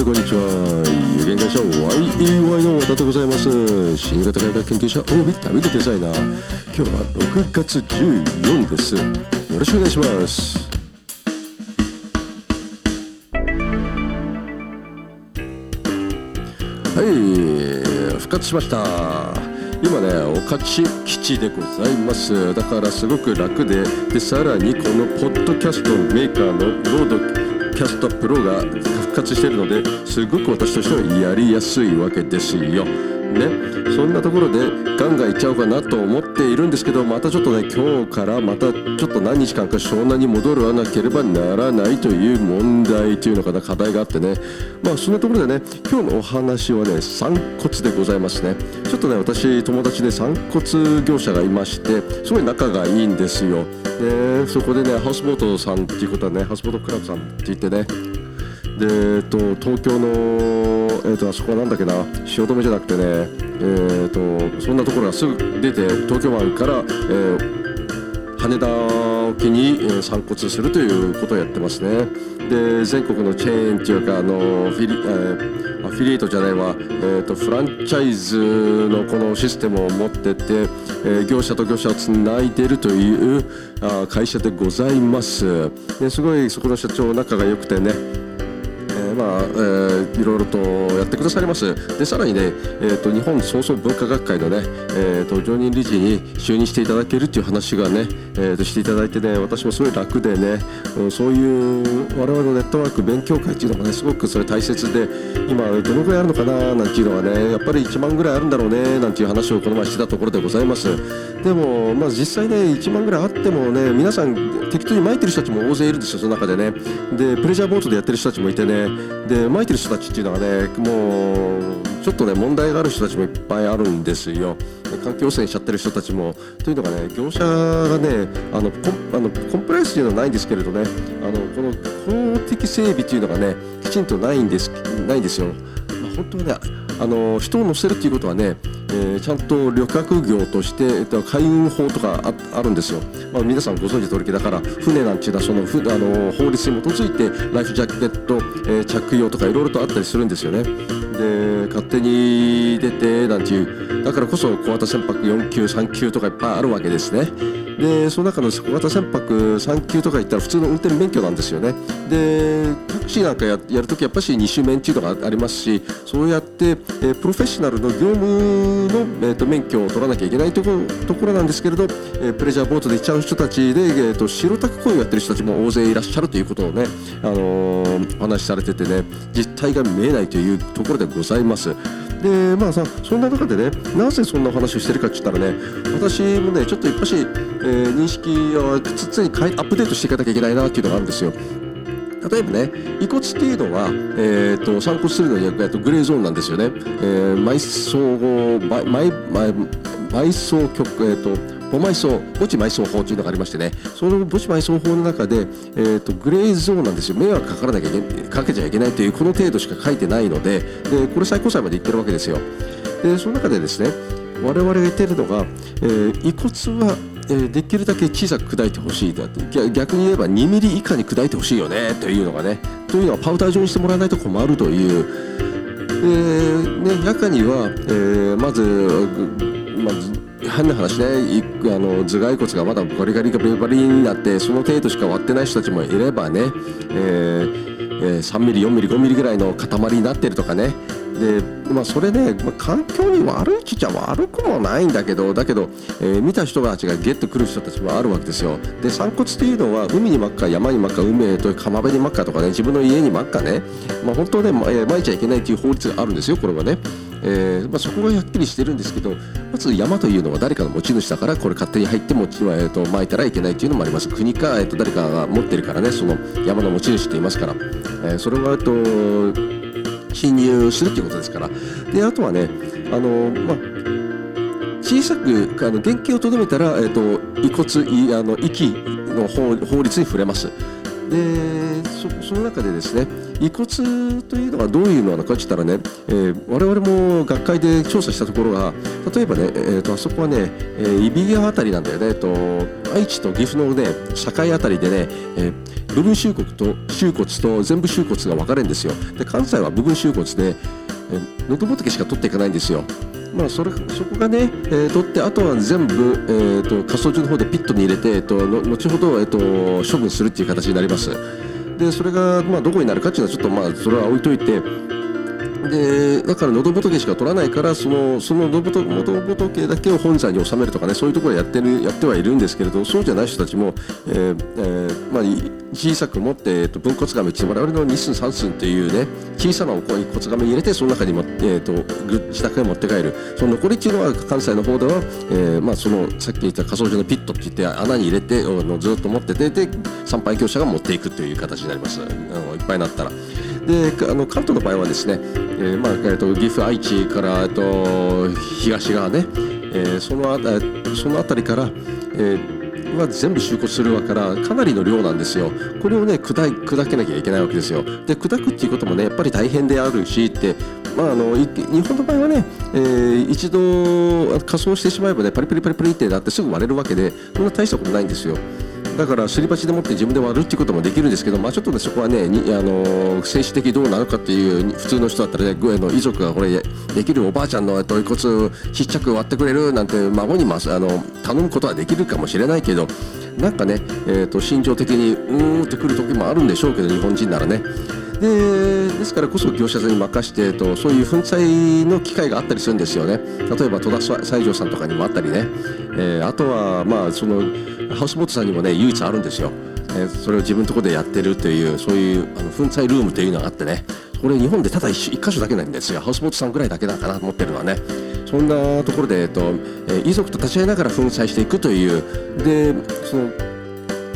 はいこんにちは。有限会社 YEY の和田でございます。新型外科研究者 OB 旅のデザイナー。今日は6月14です。よろしくお願いします。はい復活しました。今ねお勝ち基地でございます。だからすごく楽ででさらにこのポッドキャストメーカーのロードキャストプロが復活しているのですごく私としてはやりやすいわけですよ。ね、そんなところでガンガンいっちゃおうかなと思っているんですけどまたちょっとね今日からまたちょっと何日間か湘南に戻らなければならないという問題というのかな課題があってね。まあそんなところでね今日のお話はね散骨でございますね。ちょっとね私友達で散骨業者がいましてすごい仲がいいんですよ。でそこでねハウスボートさんっていうことはねハウスボートクラブさんって言ってねで、えっと、東京の、えっと、あそこはなんだっけな汐留じゃなくてね、えっと、そんなところがすぐ出て東京湾から、えー、羽田沖に、えー、散骨するということをやってますね。で全国のチェーンっていうかあのフィリ、えー、アフィリエイトじゃないわ、えーと、フランチャイズのこのシステムを持ってて、えー、業者と業者をつないでるというあ会社でございます。ですごいそこの社長仲が良くてねまあえー、いろいろとやってくださります。でさらにね、えーと、日本創造文化学会のね、えーと、常任理事に就任していただけるっていう話がね、えーと、していただいてね私もすごい楽でね、そういう我々のネットワーク勉強会っていうのがねすごくそれ大切で今どのぐらいあるのかななんていうのはねやっぱり1万ぐらいあるんだろうねなんていう話をこの前してたところでございます。でも、まあ、実際ね1万ぐらいあってもね皆さん適当に巻いてる人たちも大勢いるんですよその中でね。でプレジャーボートでやってる人たちもいてね。で巻いてる人たちっていうのはねもうちょっとね問題がある人たちもいっぱいあるんですよ。環境汚染しちゃってる人たちも。というのがね業者がねあのコンあのコンプライアンスというのはないんですけれどね。あのこの法的整備というのがねきちんとないんですないんですよ、まあ、本当はねあの人を乗せるということはねえー、ちゃんと旅客業として、えっと、海運法とかあるんですよ、まあ、皆さんご存知通りだから船なんていうのはそのふあの法律に基づいてライフジャケット、えー、着用とかいろいろとあったりするんですよね。で勝手に出てなんていうだからこそ小型船舶4級3級とかいっぱいあるわけですね。でその中の小型船舶3級とか行ったら普通の運転免許なんですよねでタクシーなんかやるときやっぱし2種免っていうのがありますしそうやって、えー、プロフェッショナルの業務の、えーと、免許を取らなきゃいけないところなんですけれど、えー、プレジャーボートで行っちゃう人たちで、えーと、白タク行為をやってる人たちも大勢いらっしゃるということをね、あのー、お話しされててね実態が見えないというところでございます。でまあさそんな中でねなぜそんな話をしてるかって言ったらね私もねちょっといっぱし、えー、認識を常にアップデートしていかなきゃいけないなっていうのがあるんですよ。例えばね遺骨っていうのは、えーと、散骨するのに、と、グレーゾーンなんですよね。えー、埋葬後埋埋埋葬局、えーと墓埋葬墓地埋葬法というのがありましてね。その墓地埋葬法の中で、えーと、グレーゾーンなんですよ。迷惑かからなきゃいけかけちゃいけないというこの程度しか書いてないのででこれ最高裁まで言ってるわけですよ。でその中でですね我々が言っているのが、えー、遺骨はできるだけ小さく砕いてほしいだって逆に言えば2ミリ以下に砕いてほしいよねというのがねというのはパウダー状にしてもらわないと困るという、えーね、中には、えー、まず、まず変な話ね。あの頭蓋骨がまだバリガリがバリバリになってその程度しか割ってない人たちもいればね、えーえー、3ミリ4ミリ5ミリぐらいの塊になってるとかね。で、まあ、それね、まあ、環境に悪いっちゃ悪くもないんだけどだけど、えー、見た人たちがゲッと来る人たちもあるわけですよ。で散骨っていうのは海に巻くか山に巻くか海へと浜辺に巻くかとかね自分の家に巻くかね、まあ、本当ね、ま、えー、巻いちゃいけないっていう法律があるんですよこれはね。えーまあ、そこがはっきりしてるんですけどまず山というのは誰かの持ち主だからこれ勝手に入って持ち、えーと、巻いたらいけないというのもあります。国か、えーと、誰かが持ってるからねその山の持ち主って言いますから、えー、それは、えーと侵入するということですから。であとはねあの、まあ、小さくあの原型をとどめたら、えーと、遺骨いあの息の法律に触れます。でその中でですね遺骨というのはどういうのなのかって言ったらね、えー、我々も学会で調査したところが例えばね、えーと、あそこはね、えー、揖斐川あたりなんだよね、えーと、愛知と岐阜のね境あたりでね、えー、部分収骨と収骨と全部収骨が分かれるんですよ。で関西は部分収骨で、えー、喉仏しか取っていかないんですよ。まあ、それそこがね、えー、取ってあとは全部、えーと、仮想中の方でピットに入れて、えーと、後ほど、えーと処分するっていう形になります。でそれが、まあ、どこになるかっていうのはちょっとまあそれは置いといてでだから喉仏しか取らないからそのその喉仏だけを本山に収めるとかねそういうところやってるやってはいるんですけれどそうじゃない人たちも、えーえー、まあ、小さく持って、えーと、分骨亀って我々の2寸3寸っていうね小さなおこに骨亀入れてその中にも、えーと、自宅へ持って帰るその残りっていうのは関西の方では、えーまあ、そのさっき言った仮想上のピットって言って穴に入れてのずっと持っててで参拝業者が持っていくという形になりますあのいっぱいになったら。であの関東の場合はですね、えーまあえーと、岐阜愛知から、えーと、東側ね、えー、そのあその辺りから、えーは全部収骨するわからかなりの量なんですよこれをね砕砕けなきゃいけないわけですよで砕くっていうこともねやっぱり大変であるしってまあ、あの日本の場合はね、えー、一度仮装してしまえばねパリパリパリパリってなってすぐ割れるわけでそんな大したことないんですよ。だからすり鉢でもって自分で割るっていうこともできるんですけど、まあ、ちょっとねそこはねにあの政治的どうなのかっていう普通の人だったらねグエの遺族がこれできるおばあちゃんの遺骨ちっちゃく割ってくれるなんて孫にますあの頼むことはできるかもしれないけどなんかね、えーと、心情的にうーんってくる時もあるんでしょうけど日本人ならね。でですからこそ業者さんに任してとそういう粉砕の機会があったりするんですよね。例えば戸田西条さんとかにもあったりね、えー、あとはまあそのハウスボートさんにもね唯一あるんですよ、えー、それを自分のところでやってるというそういうあの粉砕ルームというのがあってね。これ日本でただ 1, 1箇所だけなんですよ。ハウスボートさんぐらいだけだかなと思ってるのはね。そんなところで、えっとえ遺族と立ち会いながら粉砕していくという。でその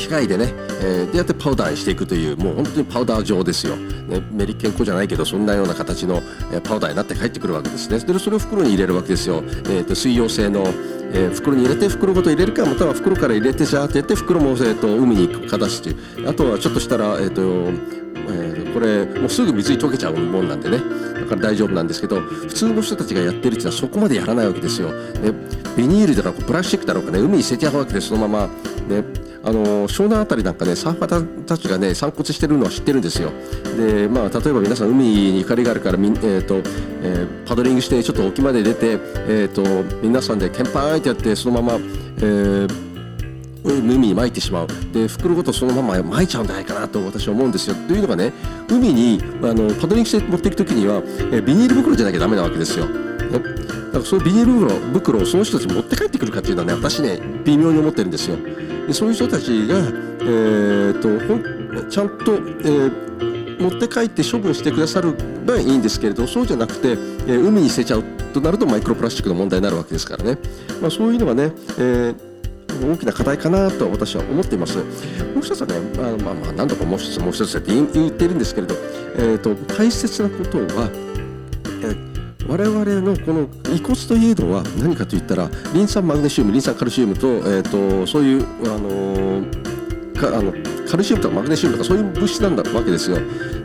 機械でね、えー、でやってパウダーしていくというもう本当にパウダー状ですよ、ね、メリケン粉じゃないけどそんなような形の、え、パウダーになって帰ってくるわけですね。でそれを袋に入れるわけですよ、えーと、水溶性の、えー、袋に入れて袋ごと入れるかまたは袋から入れてシャーってやって袋も、えーと、海にかだすという。あとはちょっとしたら、えーとえー、これもうすぐ水に溶けちゃうもんなんでね。だから大丈夫なんですけど普通の人たちがやってるっていうのはそこまでやらないわけですよ、ね、ビニールだろうプラスチックだろうかね海に捨てちゃうわけでそのまま。ねあの湘南辺りなんかねサーファーたちがね散骨してるのは知ってるんですよでまあ例えば皆さん海にゆかりがあるからみ、えーとえー、パドリングしてちょっと沖まで出て、えーと、皆さんでケンパーってやってそのまま、えー海に撒いてしまうで袋ごとそのまま撒いちゃうんじゃないかなと私は思うんですよというのがね海にあのパドリングして持っていく時には、えビニール袋じゃなきゃダメなわけですよ。だからそういうビニール袋袋をその人たち持って帰ってくるかっていうのはね私ね微妙に思ってるんですよ。でそういう人たちが、えーと、ちゃんと、えー、持って帰って処分してくださるばいいんですけれどそうじゃなくて、えー、海に捨てちゃうとなるとマイクロプラスチックの問題になるわけですからね、まあ、そういうのがね、えー大きな課題かなと私は思っています。もう一つはね、まあまあ、まあ何度かもう一つもう一つって言っているんですけれど、えーと、大切なことは、えー我々のこの遺骨というのは何かといったらリン酸マグネシウムリン酸カルシウムと,、えーと、そういう、あのー、かあのカルシウムとかマグネシウムとかそういう物質なんだわけですよ。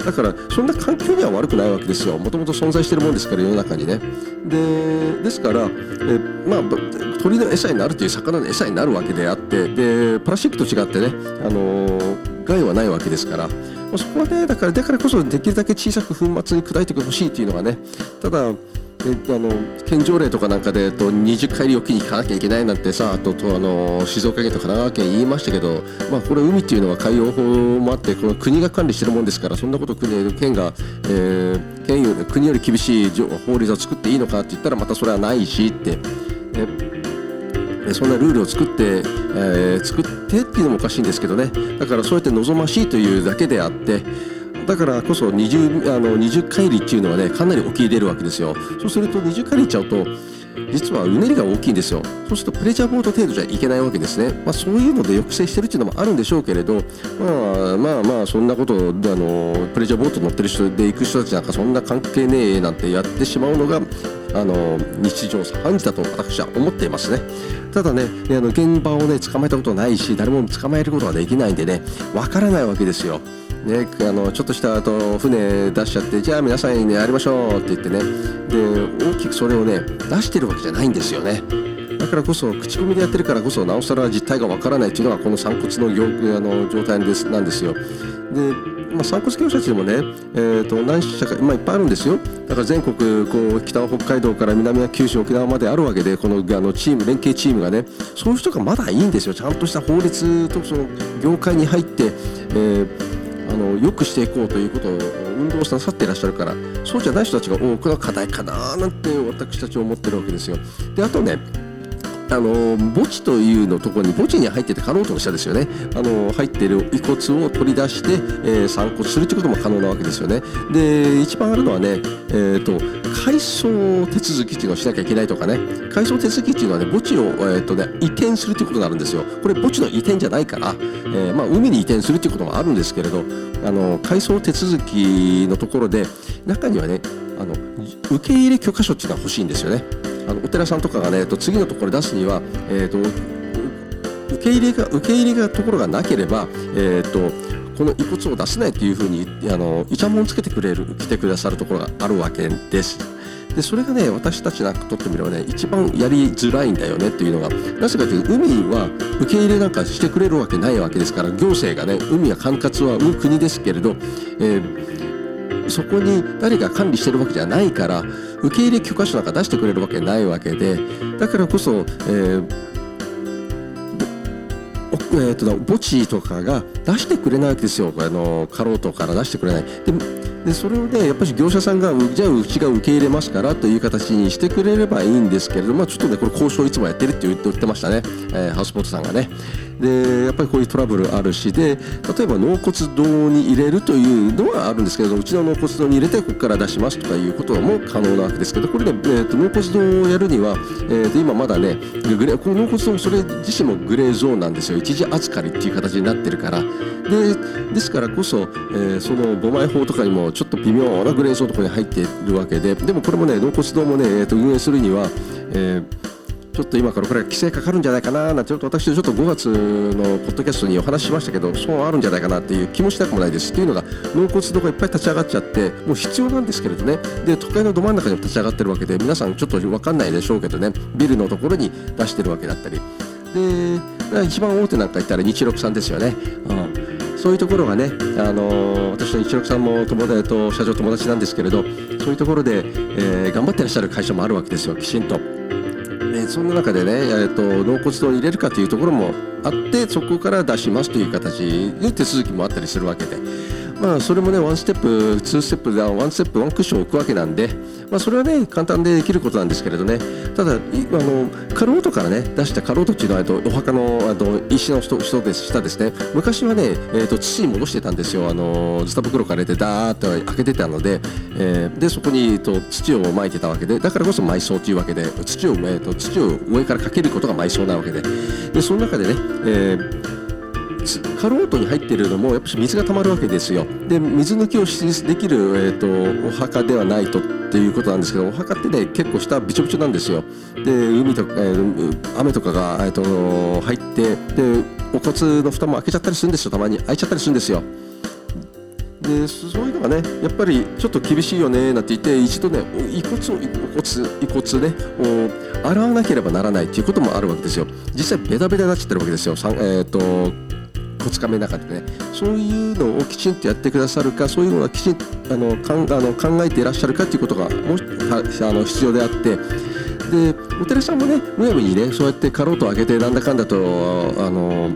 だからそんな環境には悪くないわけですよもともと存在してるもんですから世の中にね。でですからえまあ鳥の餌になるという魚の餌になるわけであってでプラスチックと違ってね、あのー、害はないわけですから。そこはねだからだからこそできるだけ小さく粉末に砕いてほしいというのがね。ただあの県条例とかなんかでと20回りおきに行かなきゃいけないなんてさあとあの静岡県と神奈川県言いましたけど、まあ、これ海っていうのは海洋法もあってこの国が管理してるもんですからそんなこと国県が、えー、県よ国より厳しい法律を作っていいのかって言ったらまたそれはないしって。そんなルールを作って、えー、作ってっていうのもおかしいんですけどねだからそうやって望ましいというだけであってだからこそ 20, あの20回りっていうのはねかなり沖に出るわけですよ。そうすると20回りいっちゃうと実はうねりが大きいんですよ。そうするとプレジャーボート程度じゃいけないわけですね、まあ、そういうので抑制してるっていうのもあるんでしょうけれど、まあ、まあまあそんなことであのプレジャーボート乗ってる人で行く人たちなんかそんな関係ねえなんてやってしまうのがあの日常茶飯事だと私は思っていますね。ただねあの現場をね捕まえたことないし誰も捕まえることができないんでねわからないわけですよ。ね、あのちょっとしたあと船出しちゃってじゃあ皆さんにねやりましょうって言ってね。で大きくそれをね出してるわけじゃないんですよね。だからこそ口コミでやってるからこそなおさら実態がわからないっていうのがこの散骨の業あの状態ですなんですよ。でまあ、散骨業者地でもね、えー、と何社か、まあ、いっぱいあるんですよ。だから全国こう北は北海道から南は九州沖縄まであるわけでこのあのチーム連携チームがねそういう人がまだいいんですよ。ちゃんとした法律とその業界に入って、えーあの良くしていこうということを運動をなさっていらっしゃるからそうじゃない人たちが多くの課題かななんて私たちは思ってるわけですよ。であとねあの墓地というのところに墓地に入ってて可能との下ですよね。あの入っている遺骨を取り出して、えー、散骨するということも可能なわけですよね。で一番あるのはね、えーと、改装手続きっていうのをしなきゃいけないとかね。改装手続きっていうのはね墓地を、えーとね、移転するということになるんですよ。これ墓地の移転じゃないから、えー、まあ、海に移転するということもあるんですけれどあの改装手続きのところで中にはねあの受け入れ許可書っていうのは欲しいんですよねあのお寺さんとかがねえっと次のところ出すには、えーと、受け入れが受け入れがところがなければ、えーと、この遺骨を出せないというふうにあのイチャモンつけてくれる来てくださるところがあるわけです。でそれがね私たちなんかとってみればね一番やりづらいんだよねっていうのがなぜかというと海は受け入れなんかしてくれるわけないわけですから行政がね海は管轄は国ですけれど、えー、そこに誰が管理してるわけじゃないから受け入れ許可書なんか出してくれるわけないわけでだからこそ、えーえーと、墓地とかが出してくれないわけですよ。あの過労とから出してくれない。ででそれをねやっぱり業者さんがじゃあうちが受け入れますからという形にしてくれればいいんですけれども、まあ、ちょっとねこれ交渉いつもやってるって言ってましたね、えー、ハウスポートさんがね。でやっぱりこういうトラブルあるしで例えば納骨堂に入れるというのはあるんですけれどうちの納骨堂に入れてここから出しますとかいうことも可能なわけですけどこれね、えー、と納骨堂をやるには、えー、と今まだねグレこの納骨堂それ自身もグレーゾーンなんですよ。一時預かりっていう形になってるから。でですからこそ、えー、その母前法とかにもちょっと微妙なグレーゾーンところに入っているわけででもこれもね納骨堂もね、えー、と運営するには、えーちょっと今からこれ規制かかるんじゃないかななんてちょっと私ちょっと5月のポッドキャストにお話ししましたけどそうあるんじゃないかなっていう気もしなくもないですというのが納骨堂がいっぱい立ち上がっちゃってもう必要なんですけれどねで都会のど真ん中にも立ち上がってるわけで皆さんちょっと分かんないでしょうけどねビルのところに出してるわけだったりで一番大手なんか言ったら日六さんですよね。うんそういうところがね、あの私の一六さんも友達と社長友達なんですけれどそういうところで、えー、頑張ってらっしゃる会社もあるわけですよきちんと。えそんな中でね、えーと、納骨堂に入れるかというところもあってそこから出しますという形で手続きもあったりするわけで。まあ、それもね、ワンステップ、ツーステップで、ワンステップ、ワンクッション置くわけなんで、まあ、それはね、簡単でできることなんですけれどね、ただ、あの、カロートからね、出したカロートっていうのはと、お墓のあの石の人人です、下ですね、昔はね、えーと、土に戻してたんですよ、あの、ズタ袋から入れて、ダーッと開けてたので、えー、で、そこにと土を撒いてたわけで、だからこそ埋葬というわけで、土を、えーと、土を上からかけることが埋葬なわけで、で、その中でね、えーカロートに入っているのもやっぱり水が溜まるわけですよ。で水抜きをできる、えーと、お墓ではないとっていうことなんですけどお墓ってね結構下びちょびちょなんですよ。で海とか、えー、雨とかが、えーと、入ってでお骨の蓋も開けちゃったりするんですよ。たまに。開いちゃったりするんですよ。でそういうのがねやっぱりちょっと厳しいよねなんて言って一度ね遺骨を遺骨遺骨ね洗わなければならないっていうこともあるわけですよ。実際ベタベタになっちゃってるわけですよ、えーとこつかめなかったね。そういうのをきちんとやってくださるかそういうのはきちんとあのかんあの考えていらっしゃるかということがもあの必要であって。でお寺さんもねむやみにねそうやってカロートを上げてなんだかんだとあの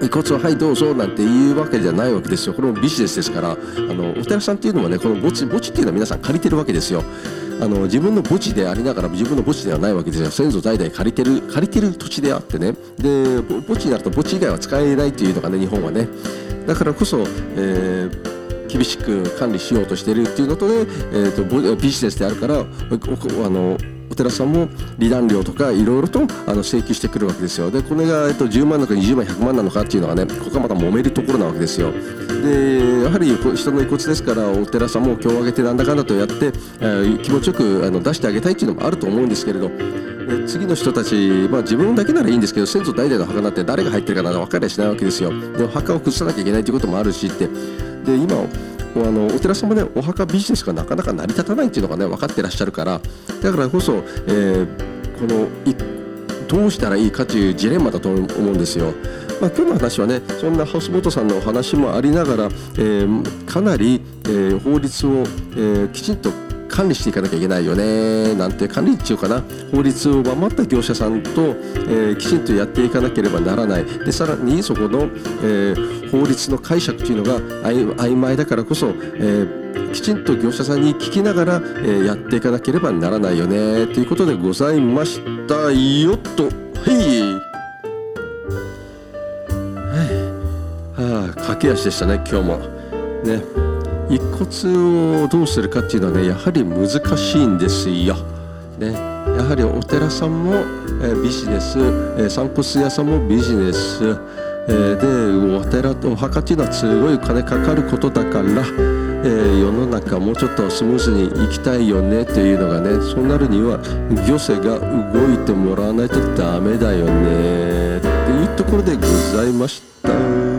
遺骨をはいどうぞなんていうわけじゃないわけですよ。これもビジネスですからあのお寺さんっていうのはねこの墓地墓地っていうのは皆さん借りてるわけですよ。あの自分の墓地でありながら自分の墓地ではないわけですよ。先祖代々借りてる借りてる土地であってね。で墓地になると墓地以外は使えないというのがね日本はね。だからこそ、えー、厳しく管理しようとしてるっていうのとで、えーと、ビジネスであるからあのお寺さんも離檀料とかいろいろとあの請求してくるわけですよ。でこれが、えっと、10万なのか20万100万なのかっていうのはねここがまた揉めるところなわけですよ。でやはり人の遺骨ですからお寺さんも今日あげてなんだかんだとやって、えー、気持ちよくあの出してあげたいっていうのもあると思うんですけれど。次の人たち、まあ、自分だけならいいんですけど先祖代々の墓なんて誰が入ってるかなんて分かりゃしないわけですよ。でも墓を崩さなきゃいけないということもあるしって。で今もうあのお寺さんもねお墓ビジネスがなかなか成り立たないっていうのがね分かってらっしゃるからだからこそ、えー、このどうしたらいいかというジレンマだと思うんですよ。まあ、今日の話はねそんなハウスボートさんのお話もありながら、えー、かなり、えー、法律を、えー、きちんと管理していかなきゃいけないよねなんて管理っていうかな。法律を守った業者さんと、えー、きちんとやっていかなければならない。でさらにそこの、えー、法律の解釈というのが曖昧だからこそ、えー、きちんと業者さんに聞きながら、えー、やっていかなければならないよね。ということでございましたよ。っとはい。はあ駆け足でしたね今日も。ね。遺骨をどうするかっていうのはねやはり難しいんですよ。ね、やはりお寺さんも、え、ビジネス、えー、散骨屋さんもビジネス、え、でお寺とお墓っていうのはすごい金かかることだから、え、世の中もうちょっとスムーズに行きたいよねっていうのがねそうなるには行政が動いてもらわないとダメだよねっていうところでございました。